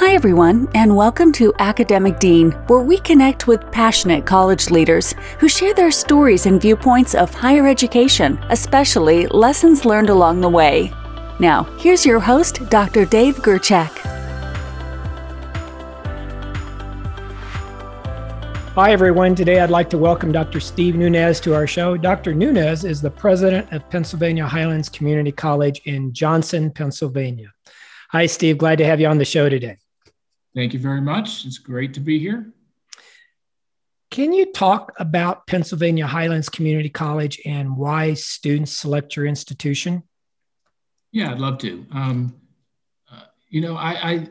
Hi, everyone, and welcome to Academic Dean, where we connect with passionate college leaders who share their stories and viewpoints of higher education, especially lessons learned along the way. Now, here's your host, Dr. Dave Gerchak. Hi, everyone. Today I'd like to welcome Dr. Steve Nunez to our show. Dr. Nunez is the president of Pennsylvania Highlands Community College in Johnstown, Pennsylvania. Hi, Steve. Glad to have you on the show today. Thank you very much. It's great to be here. Can you talk about Pennsylvania Highlands Community College and why students select your institution? Yeah, I'd love to. Um, uh, you know, I, I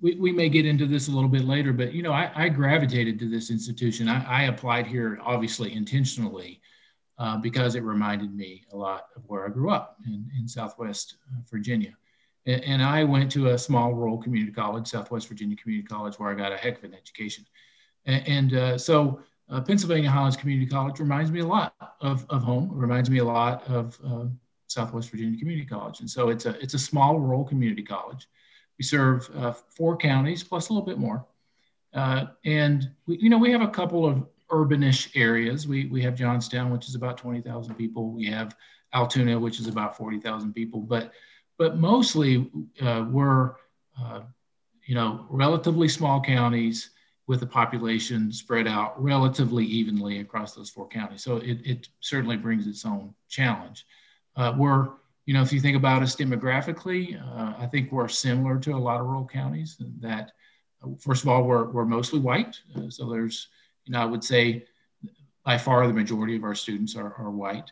we, we may get into this a little bit later, but you know, I, I gravitated to this institution. I, I applied here obviously intentionally uh, because it reminded me a lot of where I grew up in, in Southwest uh, Virginia. And, I went to a small rural community college, Southwest Virginia Community College, where I got a heck of an education. And, and uh, so uh, Pennsylvania Highlands Community College reminds me a lot of, of home, reminds me a lot of uh, Southwest Virginia Community College. And so it's a, it's a small rural community college. We serve uh, four counties plus a little bit more. Uh, and we, you know, we have a couple of urbanish areas. We, we have Johnstown, which is about 20,000 people. We have Altoona, which is about 40,000 people. But but mostly uh, we're, uh, you know, relatively small counties with a population spread out relatively evenly across those four counties. So it, it certainly brings its own challenge. Uh, we're, you know, if you think about us demographically, uh, I think we're similar to a lot of rural counties that, uh, first of all, we're, we're mostly white. Uh, so there's, you know, I would say by far the majority of our students are, are white.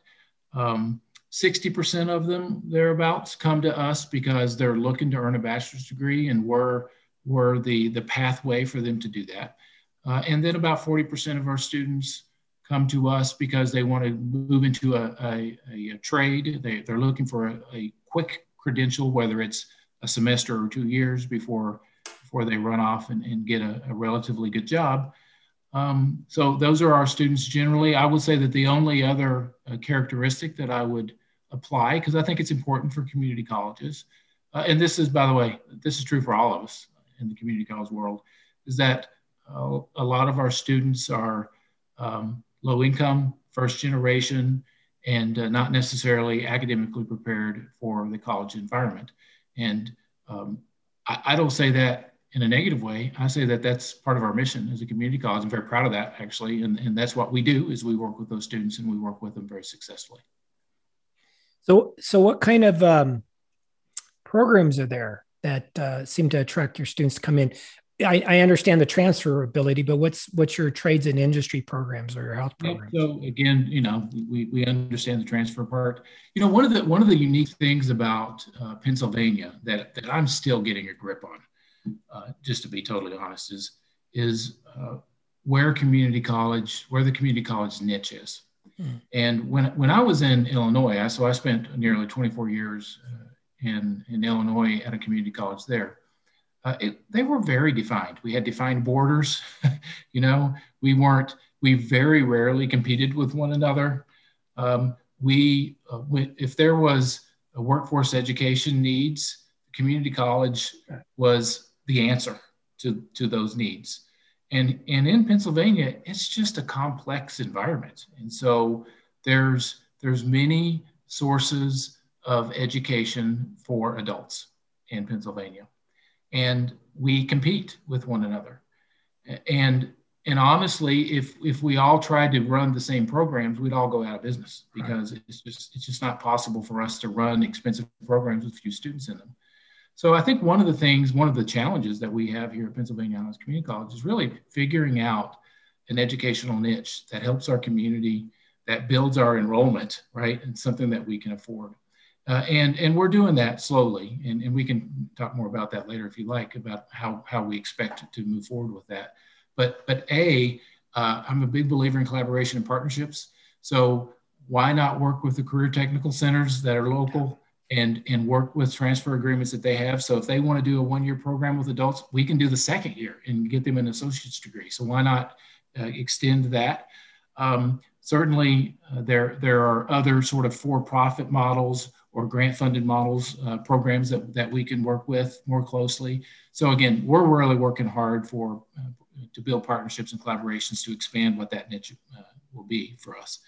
Um, 60% of them thereabouts come to us because they're looking to earn a bachelor's degree and we're, we're the, the pathway for them to do that. Uh, and then about 40% of our students come to us because they want to move into a, a, a, a trade. They, they're looking for a, a, quick credential, whether it's a semester or two years before, before they run off and, and get a, relatively good job. Um, so those are our students generally. I would say that the only other uh, characteristic that I would apply because I think it's important for community colleges. Uh, and this is, by the way, this is true for all of us in the community college world, is that uh, a lot of our students are um, low income, first generation, and uh, not necessarily academically prepared for the college environment. And um, I, I, don't say that in a negative way. I say that that's part of our mission as a community college. I'm very proud of that, actually. And, and that's what we do is we work with those students and we work with them very successfully. So, so what kind of um, programs are there that uh, seem to attract your students to come in? I, I, understand the transferability, but what's what's your trades and industry programs or your health programs? So again, you know, we, we understand the transfer part. You know, one of the one of the unique things about uh, Pennsylvania that that I'm still getting a grip on, uh, just to be totally honest, is is uh, where community college, where the community college niche is. Mm. And when, when I was in Illinois, so I spent nearly 24 years uh, in, in Illinois at a community college there. Uh, it, they were very defined. We had defined borders. you know, we weren't, we very rarely competed with one another. Um, we, uh, we, if there was a workforce education needs, the community college was the answer to, to those needs. And, and in Pennsylvania, it's just a complex environment. And so there's, there's many sources of education for adults in Pennsylvania. And we compete with one another. And, and honestly, if, if we all tried to run the same programs, we'd all go out of business because right. it's just, it's just not possible for us to run expensive programs with few students in them. So I think one of the things, one of the challenges that we have here at Pennsylvania Highlands Community College is really figuring out an educational niche that helps our community, that builds our enrollment, right? And something that we can afford. Uh, and, and we're doing that slowly. And, and we can talk more about that later if you like, about how, how we expect to move forward with that. But, but A, am uh, a big believer in collaboration and partnerships. So why not work with the career technical centers that are local? And and work with transfer agreements that they have. So if they want to do a one year program with adults, we can do the second year and get them an associate's degree. So why not uh, extend that? Um, certainly, uh, there there are other sort of for profit models or grant funded models, uh, programs that, that we can work with more closely. So again, we're really working hard for uh, to build partnerships and collaborations to expand what that niche uh, will be for us,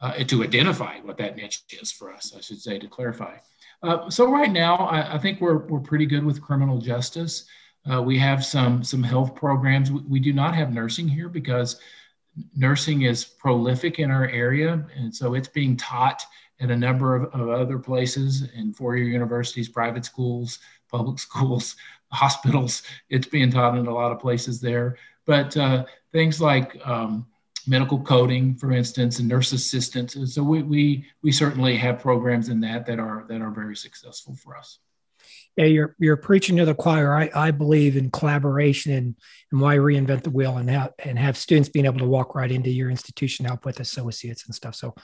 uh, to identify what that niche is for us, I should say, to clarify. Uh, so right now, I, I, think we're, we're pretty good with criminal justice. Uh, we have some, some health programs. We, we do not have nursing here because nursing is prolific in our area. And so it's being taught at a number of, of other places in four-year universities, private schools, public schools, hospitals. It's being taught in a lot of places there. But uh, things like um, medical coding, for instance, and nurse assistants. So we, we, we certainly have programs in that that are, that are very successful for us. Yeah, you're you're preaching to the choir. I, I believe in collaboration and, and why reinvent the wheel and have and have students being able to walk right into your institution, help with associates and stuff. So,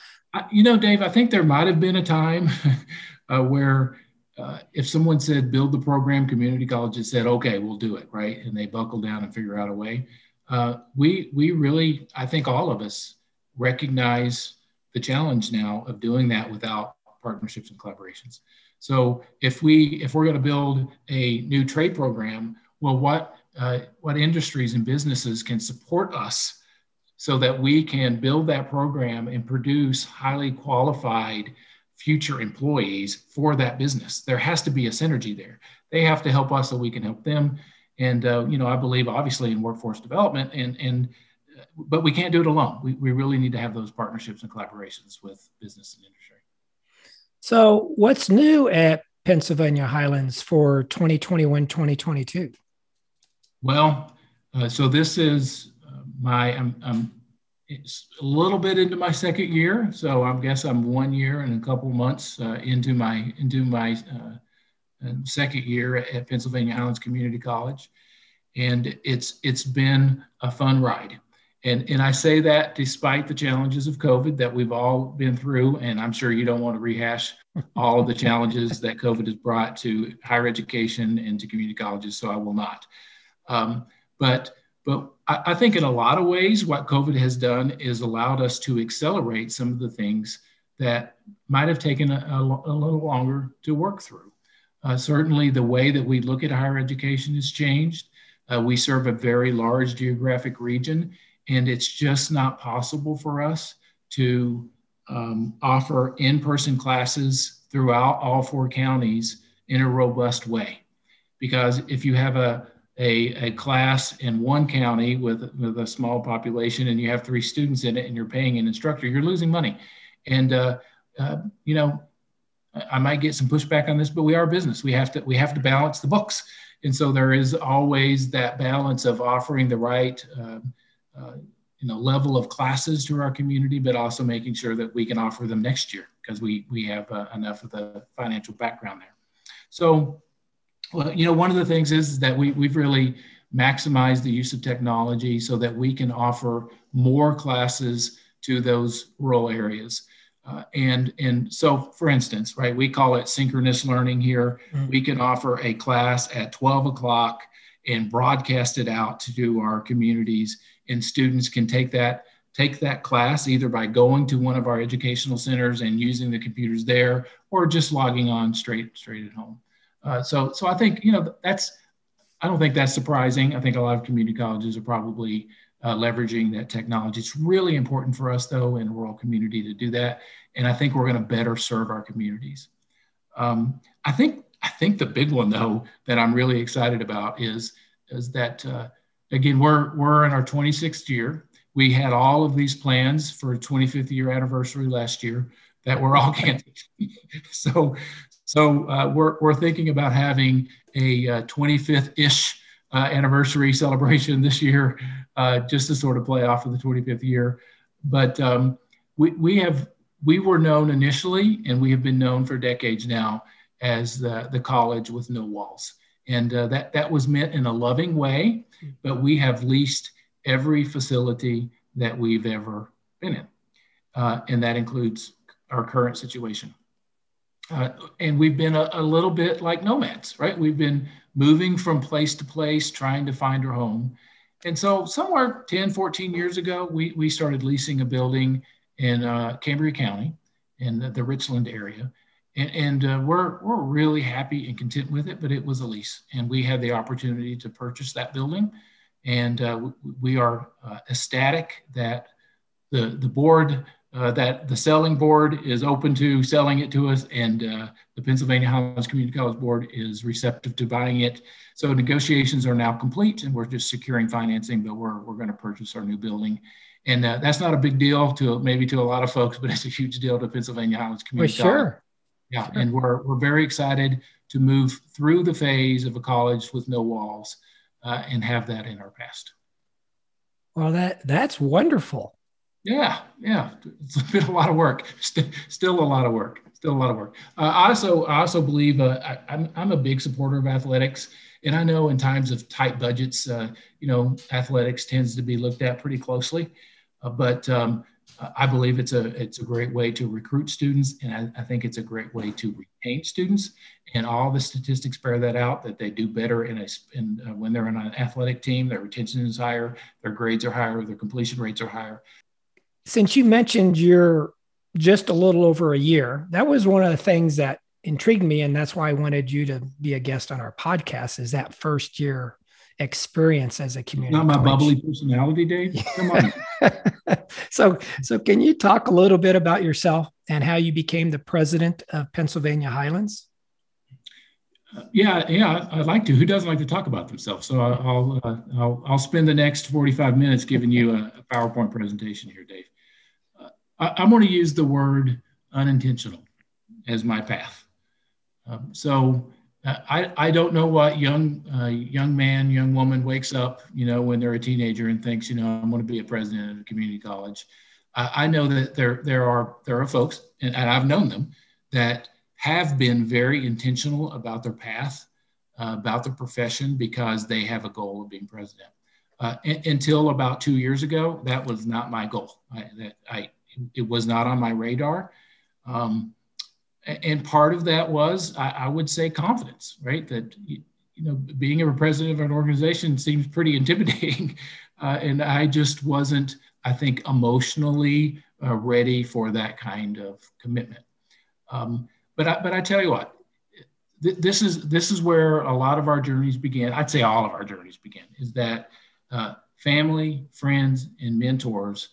you know, Dave, I think there might have been a time uh, where uh, if someone said build the program, community colleges said, okay, we'll do it, right, and they buckle down and figure out a way. Uh, we we really, I think, all of us recognize the challenge now of doing that without partnerships and collaborations. So if we if we're going to build a new trade program, well, what uh, what industries and businesses can support us so that we can build that program and produce highly qualified future employees for that business. There has to be a synergy there. They have to help us so we can help them. And uh, you know, I believe obviously in workforce development, and and but we can't do it alone. We, we really need to have those partnerships and collaborations with business and industry. So, what's new at Pennsylvania Highlands for 2021 2022? Well, uh, so this is uh, my, I'm, I'm it's a little bit into my second year. So I guess I'm one year and a couple months uh, into my, into my uh, uh, second year at Pennsylvania Highlands Community College. And it's, it's been a fun ride. And, and I say that despite the challenges of COVID that we've all been through. And I'm sure you don't want to rehash all of the challenges that COVID has brought to higher education and to community colleges, so I will not. Um, but but I, I, think in a lot of ways, what COVID has done is allowed us to accelerate some of the things that might have taken a, a, a little longer to work through. Uh, certainly, the way that we look at higher education has changed. Uh, we serve a very large geographic region, and it's just not possible for us to um, offer in-person classes throughout all four counties in a robust way. Because if you have a, a, a, class in one county with, with a small population and you have three students in it and you're paying an instructor, you're losing money. And, uh, uh, you know, I might get some pushback on this, but we are a business. We have to, we have to balance the books. And so there is always that balance of offering the right uh, uh, you know level of classes to our community, but also making sure that we can offer them next year because we we have uh, enough of the financial background there. So, well, you know, one of the things is that we we've really maximized the use of technology so that we can offer more classes to those rural areas. Uh, and and so for instance right we call it synchronous learning here. Mm-hmm. we can offer a class at 12 o'clock and broadcast it out to our communities and students can take that take that class either by going to one of our educational centers and using the computers there or just logging on straight straight at home. Uh, so so i think you know that's i don't think that's surprising. I think a lot of community colleges are probably uh, leveraging that technology it's really important for us though in a rural community to do that and i think we're going to better serve our communities um, i think i think the big one though that i'm really excited about is is that uh, again, we're, we're in our 26th year. We had all of these plans for 25th year anniversary last year that were all canceled. so, so uh, we're, we're thinking about having a uh, 25th ish uh, anniversary celebration this year, uh, just to sort of play off of the 25th year. But um, we, we have we were known initially, and we have been known for decades now as the, the college with no walls. And uh, that, that was meant in a loving way, but we have leased every facility that we've ever been in. Uh, and that includes our current situation. Uh, and we've been a, a, little bit like nomads, right? We've been moving from place to place, trying to find our home. And so, somewhere 10, 14 years ago, we, we started leasing a building in uh, Cambria County in the, the Richland area. and, and uh, we're we're really happy and content with it. But it was a lease, and we had the opportunity to purchase that building, and uh, we are uh, ecstatic that the the board uh, that the selling board is open to selling it to us, and uh, the Pennsylvania Highlands Community College Board is receptive to buying it. So negotiations are now complete, and we're just securing financing. But we're we're going to purchase our new building, and uh, that's not a big deal to maybe to a lot of folks, but it's a huge deal to Pennsylvania Highlands Community well, sure. Yeah, sure. and we're we're very excited to move through the phase of a college with no walls uh, and have that in our past. Well, that that's wonderful. Yeah, yeah, it's been a lot of work. Still, a lot of work. Still a lot of work. Uh, I also, I also believe uh, I, am I'm, I'm a big supporter of athletics, and I know in times of tight budgets, uh, you know, athletics tends to be looked at pretty closely. Uh, but um, I believe it's a it's a great way to recruit students, and I, I, think it's a great way to retain students. And all the statistics bear that out that they do better in a in, uh, when they're on an athletic team. Their retention is higher, their grades are higher, their completion rates are higher since you mentioned you're just a little over a year, that was one of the things that intrigued me. And that's why I wanted you to be a guest on our podcast is that first year experience as a community. Not my coach. bubbly personality, Dave. Come on. so, so can you talk a little bit about yourself and how you became the president of Pennsylvania Highlands? Uh, yeah, yeah, I'd like to. Who doesn't like to talk about themselves? So I'll uh, I'll, I'll spend the next 45 minutes giving you a, a PowerPoint presentation here, Dave. I, am going to use the word unintentional as my path. Um, so uh, I, I don't know what young uh, young man, young woman wakes up, you know, when they're a teenager and thinks, you know, I'm going to be a president of a community college. I, I know that there there are there are folks, and, and, I've known them that have been very intentional about their path, uh, about their profession, because they have a goal of being president. Uh, until about two years ago, that was not my goal. I, that I it was not on my radar. Um, and part of that was, I, I, would say, confidence, right? That, you, know, being a president of an organization seems pretty intimidating. Uh, and I just wasn't, I think, emotionally uh, ready for that kind of commitment. Um, but, I, but I tell you what, th- this is this is where a lot of our journeys begin. I'd say all of our journeys begin. Is that uh, family, friends, and mentors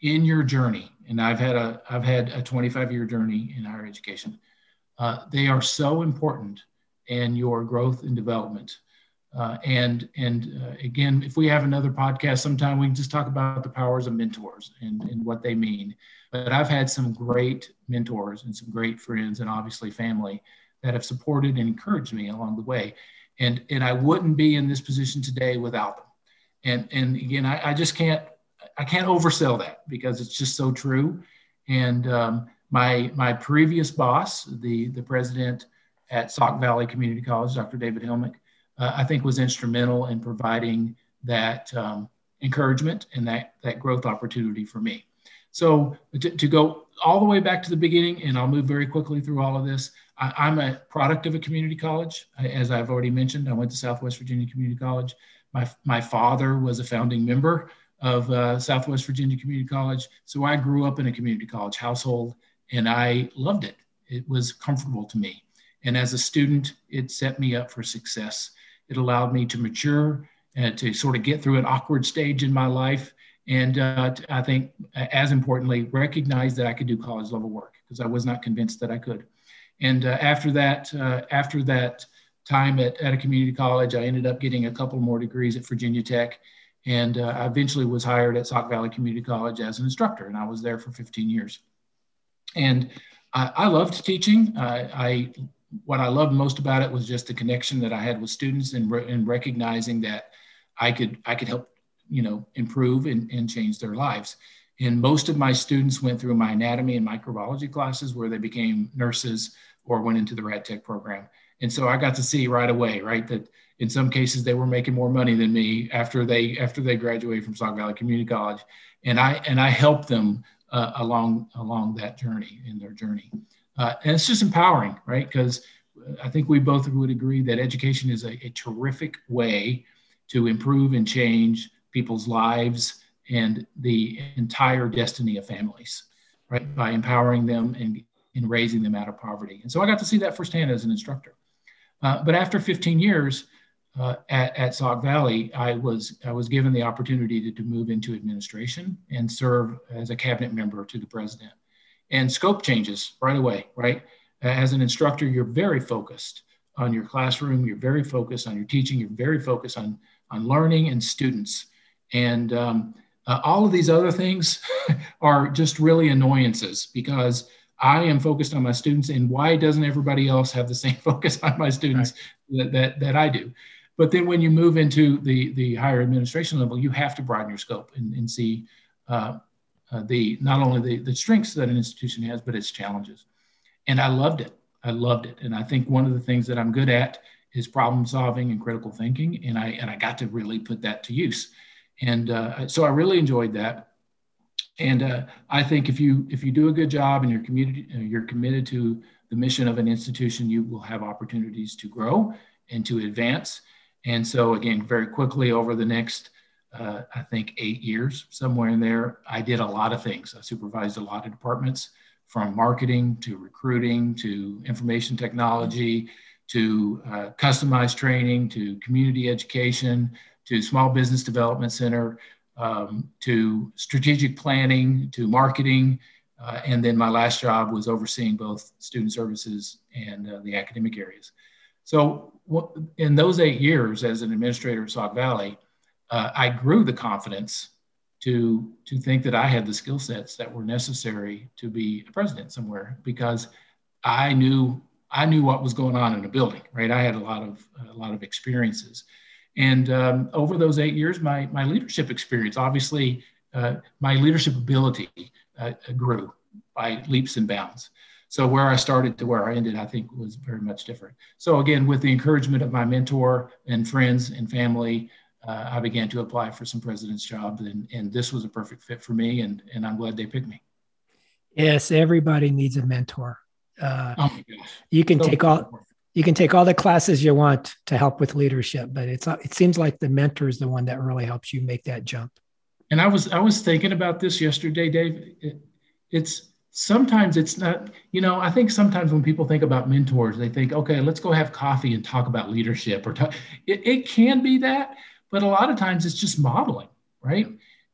in your journey, and I've had a I've had a 25 year journey in higher education. Uh, they are so important in your growth and development. Uh, and and uh, again, if we have another podcast sometime, we can just talk about the powers of mentors and, and what they mean. But I've had some great mentors and some great friends, and obviously family that have supported and encouraged me along the way. And and I wouldn't be in this position today without them. And and again, I, I just can't I can't oversell that because it's just so true. And um, my my previous boss, the the president at Sauk Valley Community College, Dr. David Hellmich, uh, I think was instrumental in providing that um, encouragement and that that growth opportunity for me. So to, to, go all the way back to the beginning, and I'll move very quickly through all of this. I, am a product of a community college, as I've already mentioned. I went to Southwest Virginia Community College. My my father was a founding member of uh, Southwest Virginia Community College. So I grew up in a community college household and I loved it. It was comfortable to me. And as a student, it set me up for success. It allowed me to mature and to sort of get through an awkward stage in my life. And uh, I think, as importantly, recognize that I could do college level work because I was not convinced that I could. And uh, after that, uh, after that time at, at a community college, I ended up getting a couple more degrees at Virginia Tech and uh, I eventually was hired at Sauk Valley Community College as an instructor, and I was there for 15 years. And I, I loved teaching. Uh, I what I loved most about it was just the connection that I had with students and, re- and recognizing that I could I could help you know improve and, and change their lives. And most of my students went through my anatomy and microbiology classes where they became nurses or went into the rad tech program. And so I got to see right away, right, that in some cases they were making more money than me after they after they graduated from Sauk Valley Community College, and I and I helped them uh, along along that journey in their journey, uh, and it's just empowering, right? Because I think we both would agree that education is a, a terrific way to improve and change people's lives and the entire destiny of families, right? By empowering them and in raising them out of poverty. And so I got to see that firsthand as an instructor. Uh, but after 15 years uh, at, at Sauk Valley, I was, I was given the opportunity to, to move into administration and serve as a cabinet member to the president. And scope changes right away, right? As an instructor, you're very focused on your classroom, you're very focused on your teaching, you're very focused on, on learning and students. And um, uh, all of these other things are just really annoyances because I am focused on my students, and why doesn't everybody else have the same focus on my students right. that, that, that I do? But then when you move into the, the higher administration level, you have to broaden your scope and, and see uh, uh, the not only the, the strengths that an institution has, but its challenges. And I loved it. I loved it. And I think one of the things that I'm good at is problem solving and critical thinking. And I, and I got to really put that to use. And uh, so I really enjoyed that. And uh, I think if you if you do a good job and you're community uh, you're committed to the mission of an institution, you will have opportunities to grow and to advance. And so again, very quickly over the next uh, I think eight years, somewhere in there, I did a lot of things. I supervised a lot of departments from marketing to recruiting to information technology to uh, customized training to community education to small business development center um, to strategic planning to marketing. Uh, and then my last job was overseeing both student services and uh, the academic areas. So in those eight years as an administrator at Sauk Valley, uh, I grew the confidence to to think that I had the skill sets that were necessary to be a president somewhere because I knew I knew what was going on in a building. Right, I had a lot of a lot of experiences, and um, over those eight years, my my leadership experience, obviously, uh, my leadership ability uh, grew by leaps and bounds. So where I started to where I ended, I think was very much different. So again, with the encouragement of my mentor and friends and family, uh, I began to apply for some president's jobs, and, and this was a perfect fit for me, and, and I'm glad they picked me. Yes, everybody needs a mentor. Uh, oh my gosh. You can so take all you can take all the classes you want to help with leadership, but it's it seems like the mentor is the one that really helps you make that jump. And I was I was thinking about this yesterday, Dave. It, it's sometimes it's not you know i think sometimes when people think about mentors they think okay let's go have coffee and talk about leadership or talk, it, it can be that but a lot of times it's just modeling, right?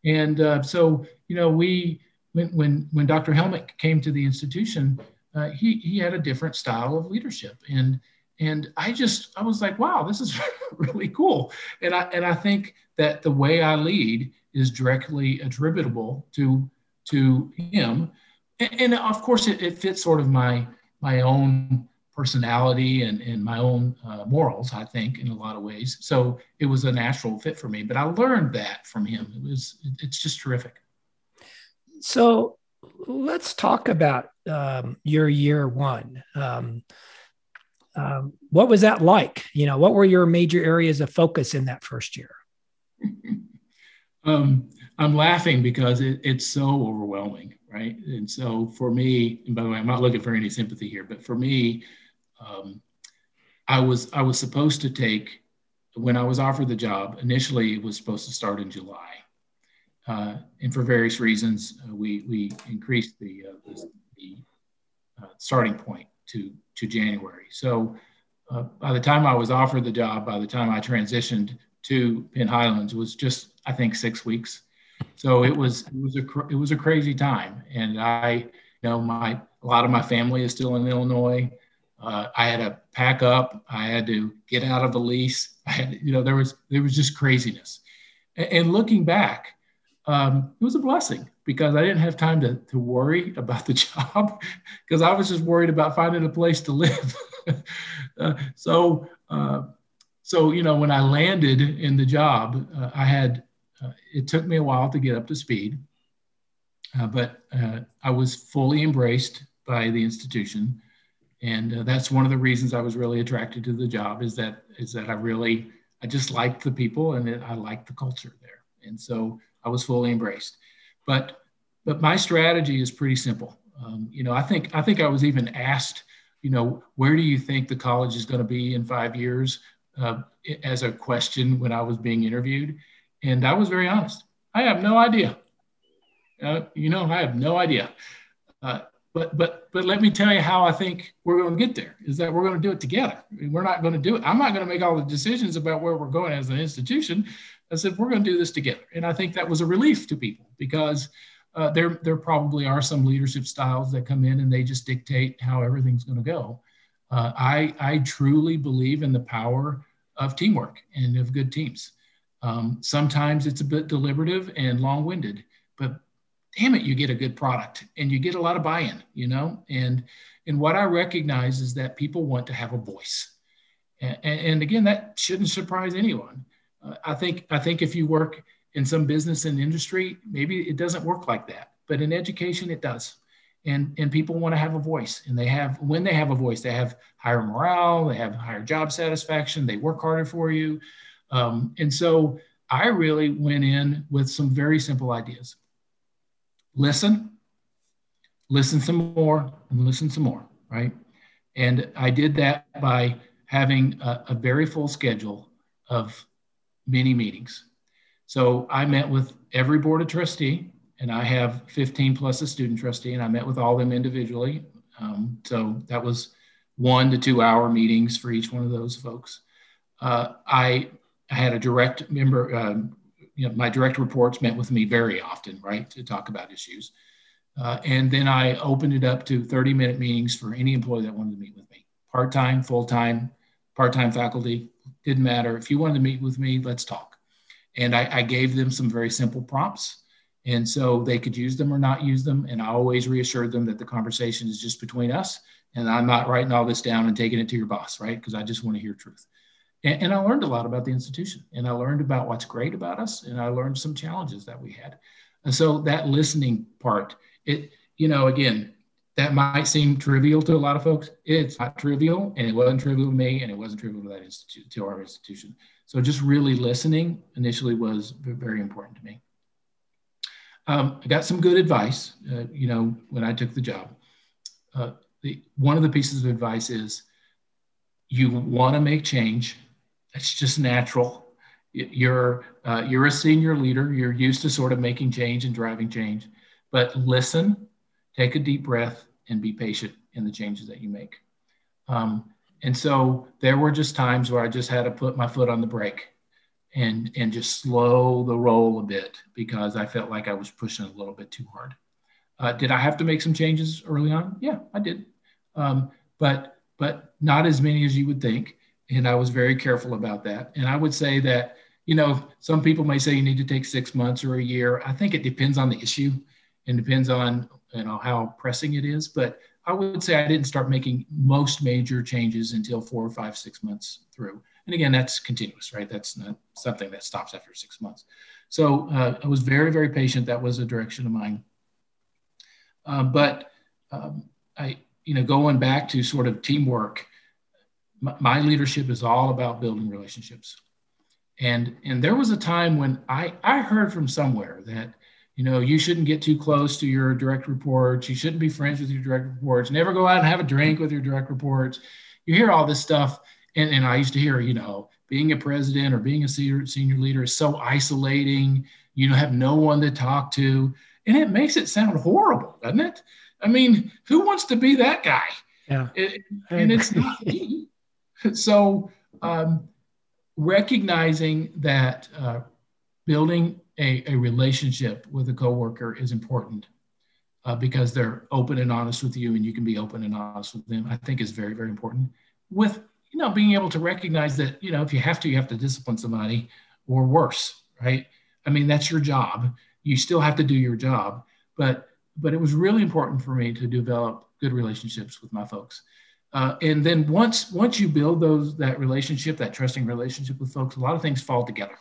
And uh, so, you know, we when when when Dr. Hellmich came to the institution, uh, he he had a different style of leadership, and and I just I was like, wow, this is really cool. And I and I think that the way I lead is directly attributable to to him, and, and of course it, it fits sort of my my own personality and, and my own uh, morals, I think, in a lot of ways. So it was a natural fit for me. But I learned that from him. It was it's just terrific. So let's talk about um, your year one. Um, um, what was that like? You know, what were your major areas of focus in that first year? Um, I'm laughing because it, it's so overwhelming, right? And so for me, and by the way, I'm not looking for any sympathy here, but for me, um, I was I was supposed to take when I was offered the job. Initially, it was supposed to start in July, uh, and for various reasons, uh, we we increased the uh, the, uh, starting point to to January. So uh, by the time I was offered the job, by the time I transitioned to Penn Highlands, was just I think six weeks. So it was it was a it was a crazy time, and I you know my a lot of my family is still in Illinois. Uh, I had to pack up. I had to get out of the lease. I had, you know, there was there was just craziness. And, and looking back, um, it was a blessing because I didn't have time to, to worry about the job because I was just worried about finding a place to live. uh, so, uh, so you know, when I landed in the job, uh, I had uh, it took me a while to get up to speed, uh, but I was fully embraced by the institution and uh, that's one of the reasons I was really attracted to the job is that is that I really I just liked the people and it, I liked the culture there, and so I was fully embraced. But but my strategy is pretty simple. Um, you know, I think I think I was even asked, you know, where do you think the college is going to be in five years, uh, as a question when I was being interviewed, and I was very honest. I have no idea. Uh, you know, I have no idea. Uh, but but but let me tell you how I think we're going to get there. Is that we're going to do it together. We're not going to do it. I'm not going to make all the decisions about where we're going as an institution. I said we're going to do this together, and I think that was a relief to people because uh, there there probably are some leadership styles that come in and they just dictate how everything's going to go. Uh, I I truly believe in the power of teamwork and of good teams. Um, sometimes it's a bit deliberative and long-winded, but damn it, you get a good product and you get a lot of buy-in, you know? And and what I recognize is that people want to have a voice. And, and again, that shouldn't surprise anyone. Uh, I think I think if you work in some business and industry, maybe it doesn't work like that. But in education, it does. And, and people want to have a voice. And they have, when they have a voice, they have higher morale, they have higher job satisfaction, they work harder for you. Um, and so I really went in with some very simple ideas listen, listen some more, and listen some more, right? And I did that by having a, a very full schedule of many meetings. So I met with every board of trustee, and I have 15 plus a student trustee, and I met with all of them individually. Um, so that was one to two hour meetings for each one of those folks. Uh, I, I had a direct member, um, you know, my direct reports met with me very often, right, to talk about issues. Uh, and then I opened it up to 30 minute meetings for any employee that wanted to meet with me part time, full time, part time faculty, didn't matter. If you wanted to meet with me, let's talk. And I, I, gave them some very simple prompts. And so they could use them or not use them. And I always reassured them that the conversation is just between us. And I'm not writing all this down and taking it to your boss, right? Because I just want to hear truth. And, and I learned a lot about the institution. And I learned about what's great about us. And I learned some challenges that we had. And so that listening part, it, you know, again, that might seem trivial to a lot of folks. It's not trivial, and it wasn't trivial to me, and it wasn't trivial to that institute, to our institution. So just really listening initially was very important to me. Um, I got some good advice, uh, you know, when I took the job. Uh, the, one of the pieces of advice is you want to make change. It's just natural. You're, uh, you're a senior leader. You're used to sort of making change and driving change, but listen, take a deep breath and be patient in the changes that you make. Um, and so there were just times where I just had to put my foot on the brake and and just slow the roll a bit because I felt like I was pushing a little bit too hard. Uh, did I have to make some changes early on? Yeah, I did, um, but but not as many as you would think. And I was very careful about that. And I would say that you know some people may say you need to take six months or a year. I think it depends on the issue and depends on you know how pressing it is. But I would say I didn't start making most major changes until four or five, six months through. And again, that's continuous, right? That's not something that stops after six months. So uh, I was very, very patient. That was a direction of mine. Uh, but um, I, you know, going back to sort of teamwork, my, leadership is all about building relationships. And and there was a time when I I heard from somewhere that you know, you shouldn't get too close to your direct reports. You shouldn't be friends with your direct reports. Never go out and have a drink with your direct reports. You hear all this stuff. And, and I used to hear, you know, being a president or being a senior, senior leader is so isolating. You don't have no one to talk to. And it makes it sound horrible, doesn't it? I mean, who wants to be that guy? Yeah. It, and it's not me. So, um, recognizing that uh, building a, a relationship with a coworker is important uh, because they're open and honest with you and you can be open and honest with them i think is very very important. With you know being able to recognize that you know if you have to you have to discipline somebody or worse right? I mean that's your job. You still have to do your job but but it was really important for me to develop good relationships with my folks uh, and then once once you build those that relationship that trusting relationship with folks a lot of things fall together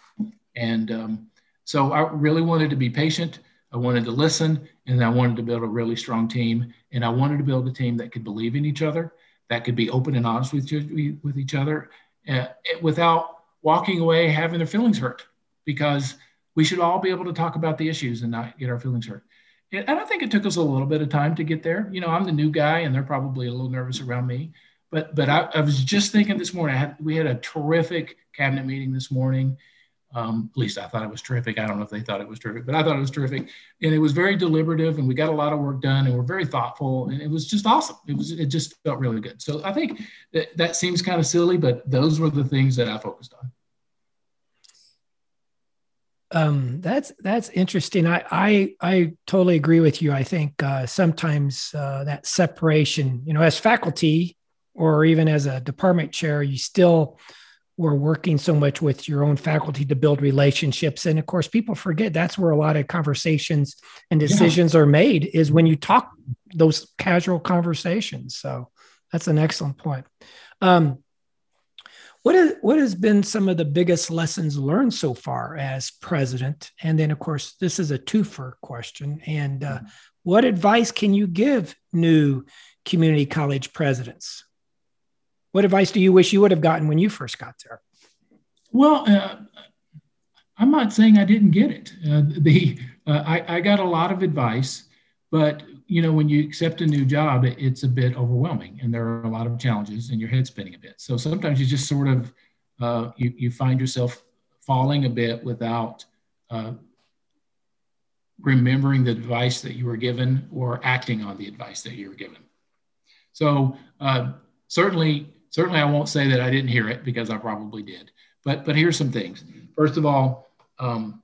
and um, so I really wanted to be patient. I wanted to listen, and I wanted to build a really strong team. And I wanted to build a team that could believe in each other, that could be open and honest with, with each other, uh, without walking away having their feelings hurt. Because we should all be able to talk about the issues and not get our feelings hurt. And I think it took us a little bit of time to get there. You know, I'm the new guy, and they're probably a little nervous around me. But but I, I was just thinking this morning. Had, we had a terrific cabinet meeting this morning Um, at least I thought it was terrific. I don't know if they thought it was terrific, but I thought it was terrific. And it was very deliberative, and we got a lot of work done, and we're very thoughtful, and it was just awesome. It was it just felt really good. So I think that, that seems kind of silly, but those were the things that I focused on. Um, that's that's interesting. I I I totally agree with you. I think uh, sometimes uh, that separation, you know, as faculty or even as a department chair, you still we're working so much with your own faculty to build relationships and of course people forget that's where a lot of conversations and decisions yeah. are made is when you talk those casual conversations so that's an excellent point um, what, is, what has been some of the biggest lessons learned so far as president and then of course this is a twofer question and uh, what advice can you give new community college presidents what advice do you wish you would have gotten when you first got there? Well, uh, I'm not saying I didn't get it. Uh, the uh, I, I, got a lot of advice, but you know when you accept a new job, it, it's a bit overwhelming, and there are a lot of challenges, and your head spinning a bit. So sometimes you just sort of uh, you you find yourself falling a bit without uh, remembering the advice that you were given or acting on the advice that you were given. So uh, certainly certainly I won't say that I didn't hear it because I probably did. But but here's some things. First of all, um,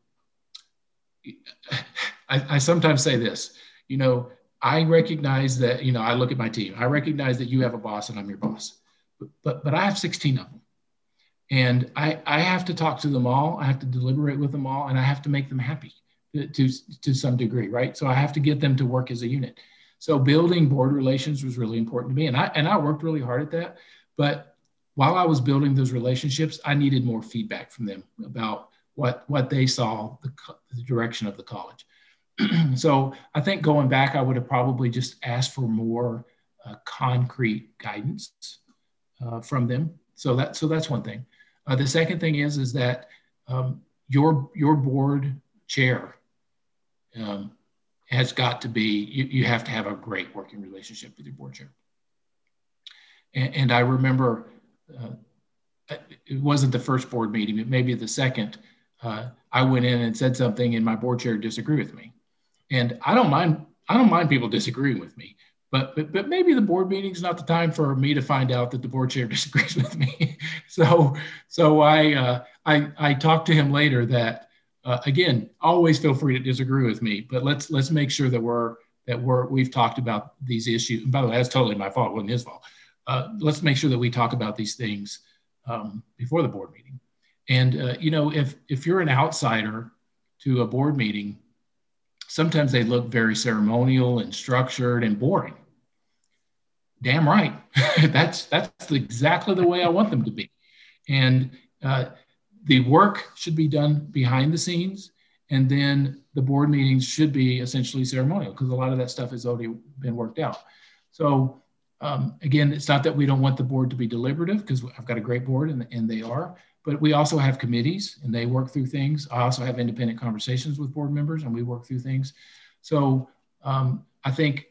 I, I sometimes say this. You know, I recognize that. You know, I look at my team. I recognize that you have a boss and I'm your boss. But but, but I have 16 of them, and I I have to talk to them all. I have to deliberate with them all, and I have to make them happy to to, some degree, right? So I have to get them to work as a unit. So building board relations was really important to me, and I and I worked really hard at that. But while I was building those relationships, I needed more feedback from them about what, what they saw the, the direction of the college. so I think going back, I would have probably just asked for more uh, concrete guidance uh, from them. So that so that's one thing. Uh, the second thing is is that um, your your board chair um, has got to be you, you have to have a great working relationship with your board chair. And, and I remember uh, it wasn't the first board meeting, but maybe the second. Uh, I went in and said something, and my board chair disagreed with me. And I don't mind. I don't mind people disagreeing with me, but but, but maybe the board meeting is not the time for me to find out that the board chair disagrees with me. so so I uh, I I talked to him later that uh, again, always feel free to disagree with me, but let's let's make sure that we're that we're we've talked about these issues. And by the way, that's totally my fault. It wasn't his fault uh, let's make sure that we talk about these things um, before the board meeting. And uh, you know, if if you're an outsider to a board meeting, sometimes they look very ceremonial and structured and boring. Damn right, that's that's exactly the way I want them to be. And uh, the work should be done behind the scenes, and then the board meetings should be essentially ceremonial because a lot of that stuff has already been worked out. So um, again, it's not that we don't want the board to be deliberative because I've got a great board and, and they are, but we also have committees and they work through things. I also have independent conversations with board members and we work through things. So um, I think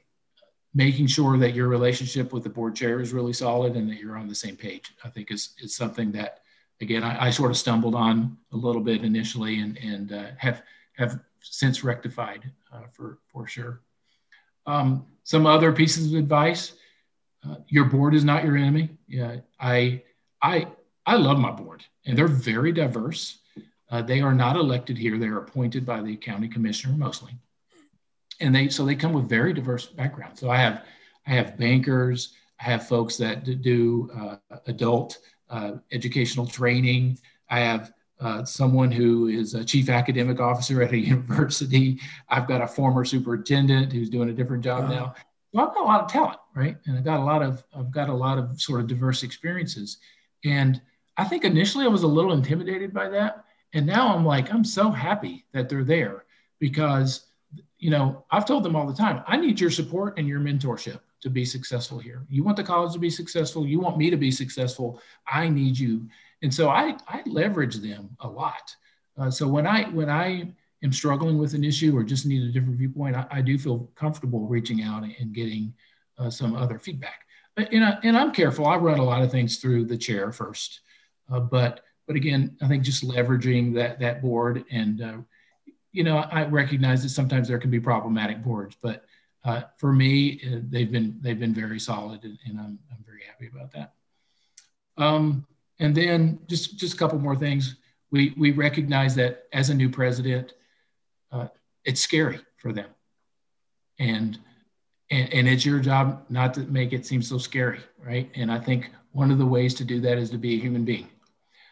making sure that your relationship with the board chair is really solid and that you're on the same page, I think is, is something that, again, I, I sort of stumbled on a little bit initially and, and uh, have, have since rectified uh, for, for sure. Um, some other pieces of advice uh, your board is not your enemy. Yeah, I, I, I love my board, and they're very diverse. Uh, they are not elected here; they are appointed by the county commissioner mostly, and they so they come with very diverse backgrounds. So I have, I have bankers, I have folks that do uh, adult uh, educational training. I have uh, someone who is a chief academic officer at a university. I've got a former superintendent who's doing a different job now well, I've got a lot of talent, right? And I've got a lot of I've got a lot of sort of diverse experiences. And I think initially I was a little intimidated by that. And now I'm like, I'm so happy that they're there because you know, I've told them all the time, I need your support and your mentorship to be successful here. You want the college to be successful, you want me to be successful, I need you. And so I I leverage them a lot. Uh, so when I when I am struggling with an issue or just need a different viewpoint, I, I do feel comfortable reaching out and getting uh, some other feedback. But, and, I, and I'm careful. I run a lot of things through the chair first, but but again, I think just leveraging that that board and uh, you know I recognize that sometimes there can be problematic boards, but uh, for me uh, they've been they've been very solid, and, and I'm I'm very happy about that. Um, and then just just a couple more things. We we recognize that as a new president, uh, it's scary for them, and and, and it's your job not to make it seem so scary, right? And I think one of the ways to do that is to be a human being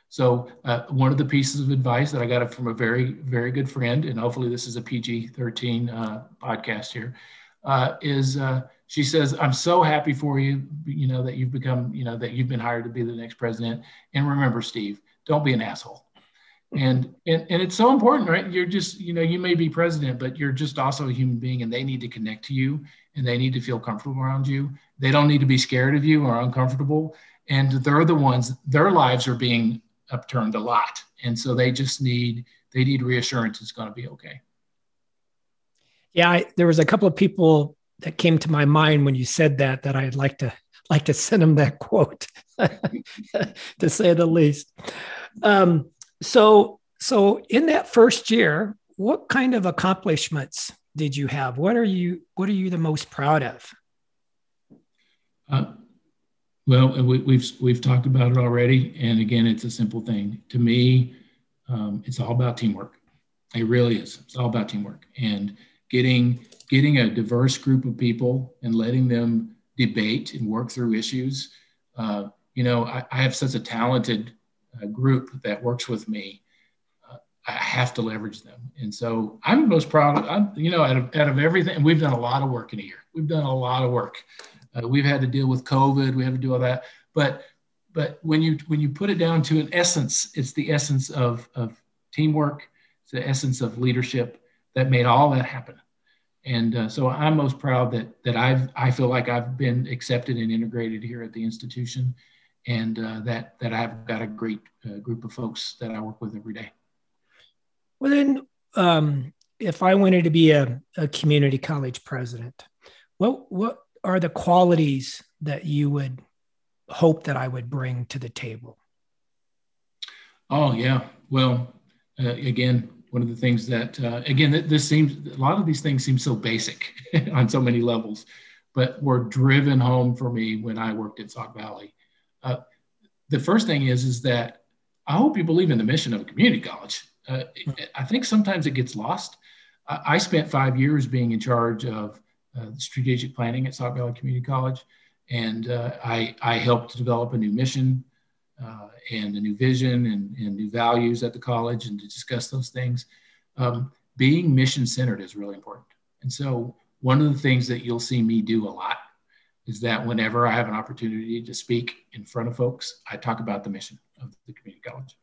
so uh, one of the pieces of advice that I got from a very, very good friend, and hopefully this is a PG-13 uh, podcast here, uh, is uh, she says, "I'm so happy for you, you know, that you've become, you know, that you've been hired to be the next president. And remember, Steve, don't be an asshole." And, and and it's so important, right? You're just, you know, you may be president, but you're just also a human being, and they need to connect to you, and they need to feel comfortable around you. They don't need to be scared of you or uncomfortable. And they're the ones, their lives are being upturned a lot, and so they just need they need reassurance it's going to be okay. Yeah, I, there was a couple of people that came to my mind when you said that that I'd like to like to send them that quote, to say the least. Um, so so in that first year, what kind of accomplishments did you have? What are you what are you the most proud of? Uh, well, we, have we've, we've talked about it already, and again, it's a simple thing. To me, um, it's all about teamwork. It really is. It's all about teamwork and getting getting a diverse group of people and letting them debate and work through issues. Uh, you know, I, I, have such a talented uh, group that works with me. Uh, I have to leverage them, and so I'm most proud. Of, I'm, you know, out of out of everything, we've done a lot of work in a year. We've done a lot of work. Uh, we've had to deal with COVID. We have to do all that. But but when you when you put it down to an essence, it's the essence of of teamwork. It's the essence of leadership that made all that happen. And uh, so I'm most proud that that I've I feel like I've been accepted and integrated here at the institution, and uh, that that I've got a great uh, group of folks that I work with every day. Well, then, um, if I wanted to be a, a community college president, what what are the qualities that you would hope that I would bring to the table? Oh yeah. Well, uh, again, one of the things that uh, again this seems a lot of these things seem so basic on so many levels, but were driven home for me when I worked at Sauk Valley. Uh, the first thing is is that I hope you believe in the mission of a community college. Uh, I think sometimes it gets lost. I spent five years being in charge of strategic planning at Sauk Valley Community College. And uh, I, I helped develop a new mission uh, and a new vision and, and, new values at the college and to discuss those things. Um, being mission centered is really important. And so, one of the things that you'll see me do a lot is that whenever I have an opportunity to speak in front of folks, I talk about the mission of the community college.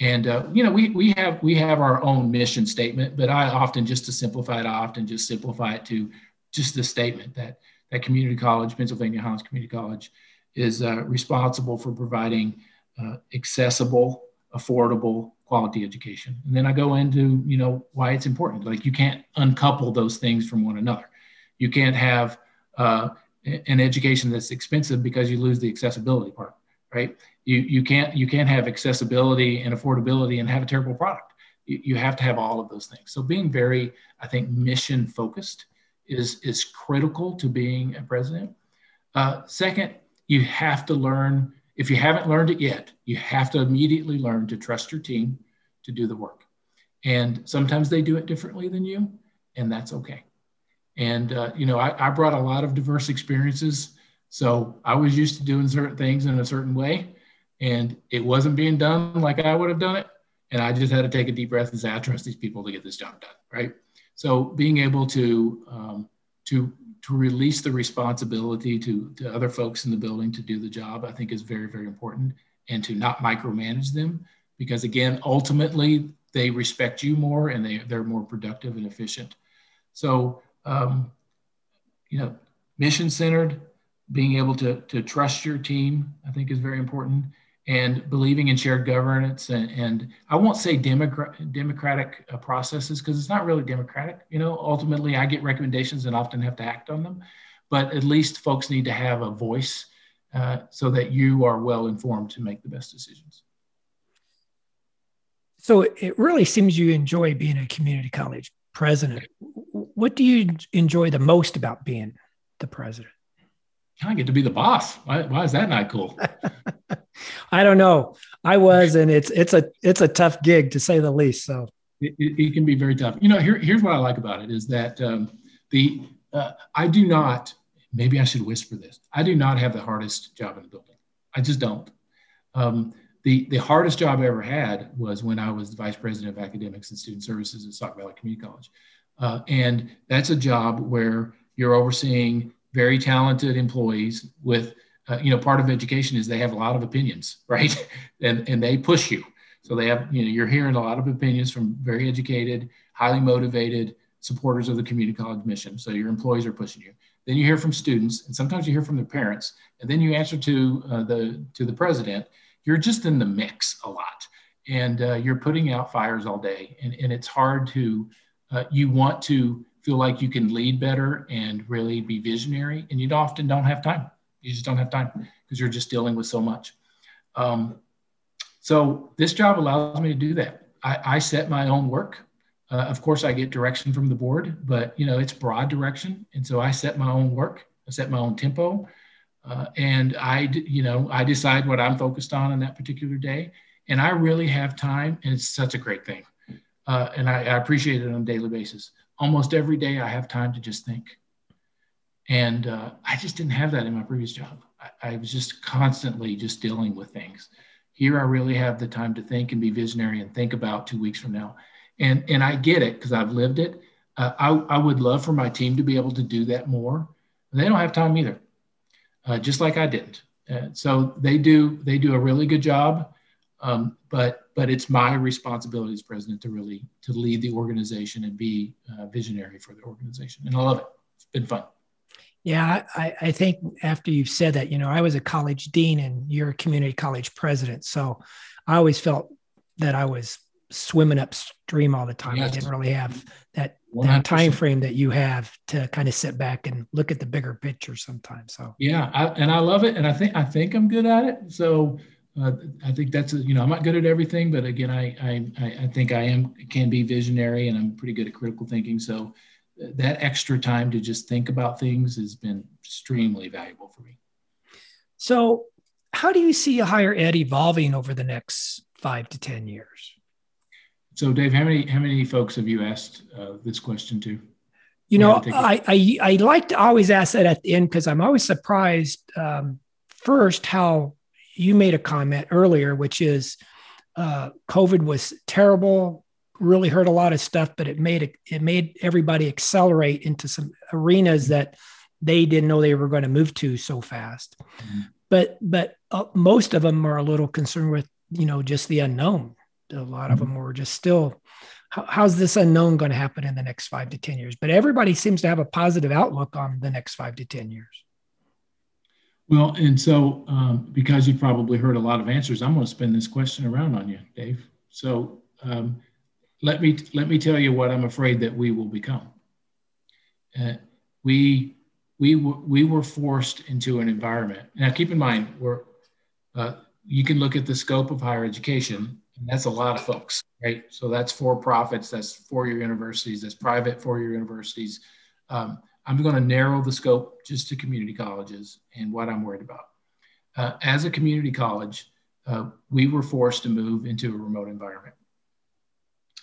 And uh, you know, we we have we have our own mission statement, but I often just to simplify it, I often just simplify it to just the statement that that community college, Pennsylvania Highlands Community College, is uh, responsible for providing uh, accessible, affordable, quality education. And then I go into you know why it's important. Like you can't uncouple those things from one another. You can't have uh, an education that's expensive because you lose the accessibility part, right? You you can't you can't have accessibility and affordability and have a terrible product. You, you have to have all of those things. So being very, I think, mission focused is, is critical to being a president. Uh, second, you have to learn, if you haven't learned it yet, you have to immediately learn to trust your team to do the work. And sometimes they do it differently than you, and that's okay. And, uh, you know, I, I brought a lot of diverse experiences. So I was used to doing certain things in a certain way, and it wasn't being done like I would have done it. And I just had to take a deep breath and say, I trust these people to get this job done, right? So being able to um, to to release the responsibility to, to other folks in the building to do the job, I think is very, very important. And to not micromanage them, because again, ultimately they respect you more and they, they're more productive and efficient. So, um, you know, mission centered, being able to, to trust your team, I think is very important and believing in shared governance and, and I won't say democrat, democratic uh, processes because it's not really democratic. You know, ultimately I get recommendations and often have to act on them, but at least folks need to have a voice uh, so that you are well informed to make the best decisions. So it really seems you enjoy being a community college president. What do you enjoy the most about being the president? I get to be the boss. Why, why is that not cool? I don't know. I was, and it's it's a it's a tough gig to say the least. So it, it, it can be very tough. You know, here, here's what I like about it is that um, the uh, I do not. Maybe I should whisper this. I do not have the hardest job in the building. I just don't. Um, the, the hardest job I ever had was when I was the vice president of academics and student services at Sauk Valley Community College. Uh, and that's a job where you're overseeing very talented employees with, uh, you know, part of education is they have a lot of opinions, right? and, and they push you. So they have, you know, you're hearing a lot of opinions from very educated, highly motivated supporters of the community college mission. So your employees are pushing you. Then you hear from students, and sometimes you hear from their parents, and then you answer to uh, the to the president you're just in the mix a lot and uh, you're putting out fires all day and, and it's hard to uh, you want to feel like you can lead better and really be visionary and you often don't have time you just don't have time because you're just dealing with so much. Um, so this job allows me to do that. I, I set my own work. Uh, of course i get direction from the board but you know it's broad direction. And so i set my own work i set my own tempo uh, and I, you know, I decide what I'm focused on on that particular day, and I really have time, and it's such a great thing, uh, and I, I, appreciate it on a daily basis. Almost every day, I have time to just think, and uh, I just didn't have that in my previous job. I, I was just constantly just dealing with things. Here, I really have the time to think and be visionary and think about two weeks from now, and and I get it because I've lived it. Uh, I, I would love for my team to be able to do that more. They don't have time either uh, just like I didn't. Uh, so they do they do a really good job, um, but but it's my responsibility as president to really to lead the organization and be uh, visionary for the organization, and I love it. It's been fun. Yeah, I, I think after you've said that, you know, I was a college dean and you're a community college president, so I always felt that I was swimming upstream all the time. Yes. I didn't really have that, that time frame that you have to kind of sit back and look at the bigger picture sometimes. So yeah, I, and I love it, and I think I think I'm good at it. So uh, I think that's a, you know I'm not good at everything, but again, I, I I think I am can be visionary, and I'm pretty good at critical thinking. So that extra time to just think about things has been extremely valuable for me. So, how do you see a higher ed evolving over the next five to ten years? So, Dave, how many how many folks have you asked uh, this question to? You know, I, I, I like to always ask that at the end because I'm always surprised. Um, first, how you made a comment earlier, which is uh, COVID was terrible, really hurt a lot of stuff, but it made it, it made everybody accelerate into some arenas that they didn't know they were going to move to so fast. Mm-hmm. But but uh, most of them are a little concerned with you know just the unknown a lot of mm-hmm. them were just still how, how's this unknown going to happen in the next five to 10 years? But everybody seems to have a positive outlook on the next five to 10 years. Well, and so um, because you've probably heard a lot of answers, I'm going to spin this question around on you, Dave. So um, let me let me tell you what I'm afraid that we will become. Uh, we we we were forced into an environment. Now, keep in mind, we're uh, you can look at the scope of higher education and that's a lot of folks, right? So that's for profits, that's four year universities, that's private four year universities. Um, I'm going to narrow the scope just to community colleges and what I'm worried about. Uh, as a community college, uh, we were forced to move into a remote environment.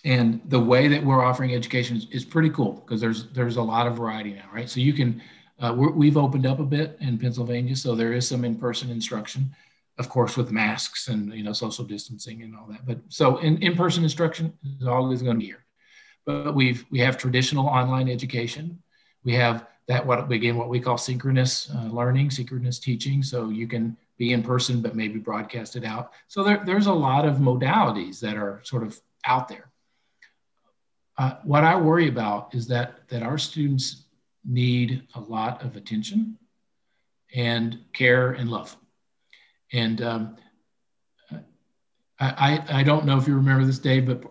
And the way that we're offering education is, is pretty cool because there's there's a lot of variety now, right? So you can uh, we have opened up a bit in Pennsylvania, so there is some in-person instruction of course, with masks and you know social distancing and all that. But so in, in-person instruction is always going to be here. But we've we have traditional online education. We have that what again what we call synchronous uh, learning, synchronous teaching. So you can be in person but maybe broadcast it out. So there, there's a lot of modalities that are sort of out there. Uh, what I worry about is that that our students need a lot of attention and care and love and um, I, I don't know if you remember this, Dave, but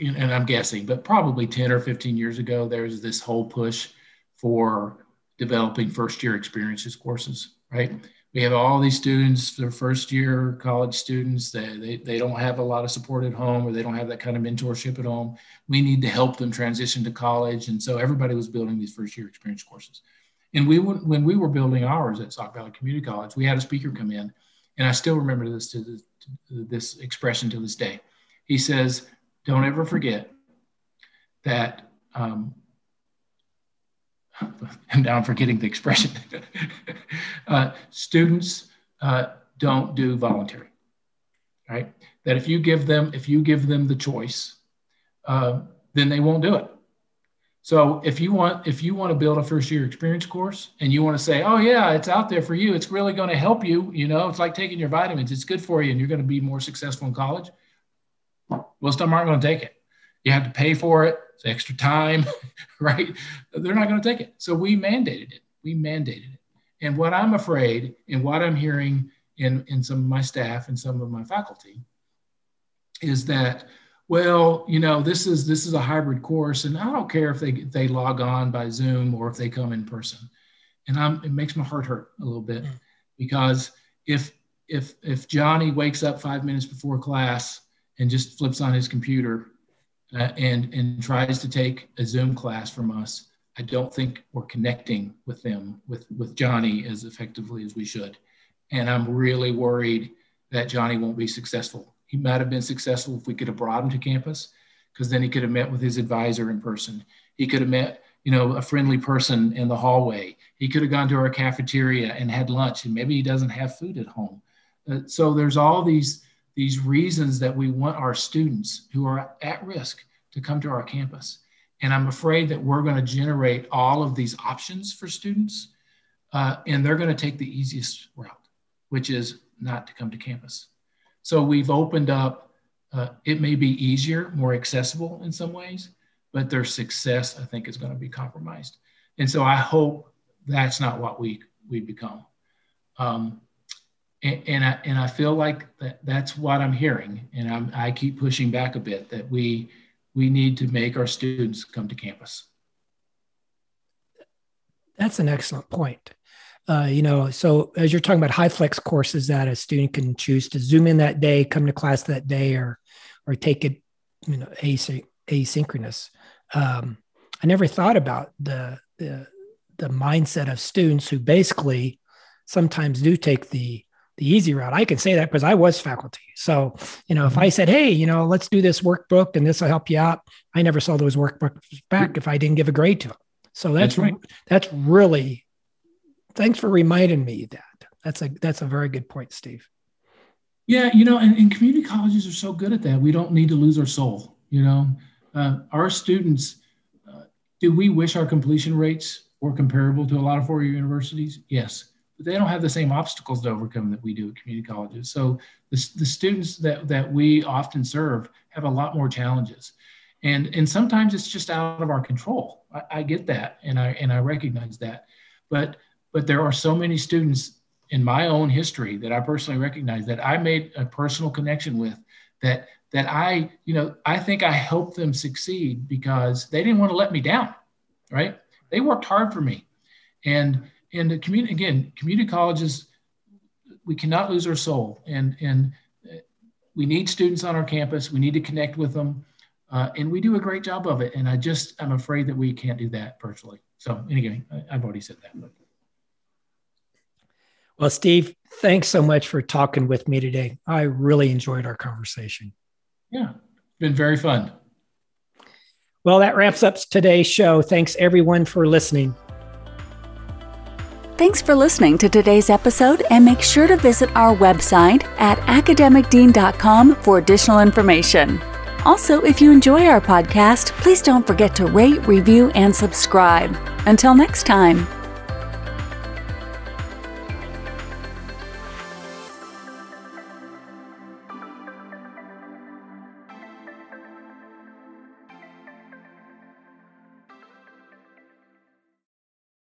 and I'm guessing, but probably 10 or 15 years ago, there's this whole push for developing first year experiences courses, right? We have all these students, their first year college students, they, they, they don't have a lot of support at home or they don't have that kind of mentorship at home. We need to help them transition to college. And so everybody was building these first year experience courses. And we when we were building ours at Sauk Valley Community College, we had a speaker come in, and I still remember this to, the, to this expression to this day. He says, "Don't ever forget that um, and now I'm forgetting the expression. uh, students uh, don't do voluntary, right? That if you give them if you give them the choice, uh, then they won't do it. So if you want if you want to build a first year experience course and you want to say, oh yeah, it's out there for you, it's really going to help you. You know, it's like taking your vitamins. It's good for you, and you're going to be more successful in college. Well, some aren't going to take it. You have to pay for it it's extra time, right? They're not going to take it. So we mandated it. We mandated it. And what I'm afraid, and what I'm hearing in, in some of my staff and some of my faculty, is that well, you know, this is this is a hybrid course, and I don't care if they they log on by Zoom or if they come in person. And I'm, it makes my heart hurt a little bit mm. because if if if Johnny wakes up five minutes before class and just flips on his computer uh, and and tries to take a Zoom class from us, I don't think we're connecting with them with with Johnny as effectively as we should, and I'm really worried that Johnny won't be successful. He might have been successful if we could have brought him to campus, because then he could have met with his advisor in person. He could have met you know a friendly person in the hallway. He could have gone to our cafeteria and had lunch, and maybe he doesn't have food at home. Uh, so there's all these these reasons that we want our students who are at risk to come to our campus. And I'm afraid that we're going to generate all of these options for students, uh, and they're going to take the easiest route, which is not to come to campus. So we've opened up, uh, it may be easier, more accessible in some ways, but their success, I think, is going to be compromised. And so I hope that's not what we, we become. Um, and, I, and I feel like that, that's what I'm hearing. And I'm, I keep pushing back a bit that we, we need to make our students come to campus. That's an excellent point. Uh, you know, so as you're talking about high flex courses that a student can choose to zoom in that day, come to class that day, or or take it, you know, asy- asynchronous. Um, I never thought about the, the the mindset of students who basically sometimes do take the the easy route. I can say that because I was faculty. So, you know, if I said, hey, you know, let's do this workbook and this will help you out, I never saw those workbooks back if I didn't give a grade to them. So that's, that's right. That's really, thanks for reminding me that. That's a that's a very good point, Steve. Yeah, you know, and, and community colleges are so good at that. We don't need to lose our soul. You know, uh, our students. Uh, do we wish our completion rates were comparable to a lot of four-year universities? Yes but they don't have the same obstacles to overcome that we do at community colleges. So the, the students that, that we often serve have a lot more challenges. And, and sometimes it's just out of our control. I, I get that and I, and I recognize that. But, but there are so many students in my own history that I personally recognize that I made a personal connection with that that I, you know, I think I helped them succeed because they didn't want to let me down, right? They worked hard for me. And and the community again, community colleges, we cannot lose our soul, and and we need students on our campus. We need to connect with them, uh, and we do a great job of it. And I just I'm afraid that we can't do that virtually. So anyway, I, I've already said that. But. Well, Steve, thanks so much for talking with me today. I really enjoyed our conversation. Yeah, been very fun. Well, that wraps up today's show. Thanks everyone for listening. Thanks for listening to today's episode and make sure to visit our website at academicdean.com for additional information. Also, if you enjoy our podcast, please don't forget to rate, review, and subscribe. Until next time.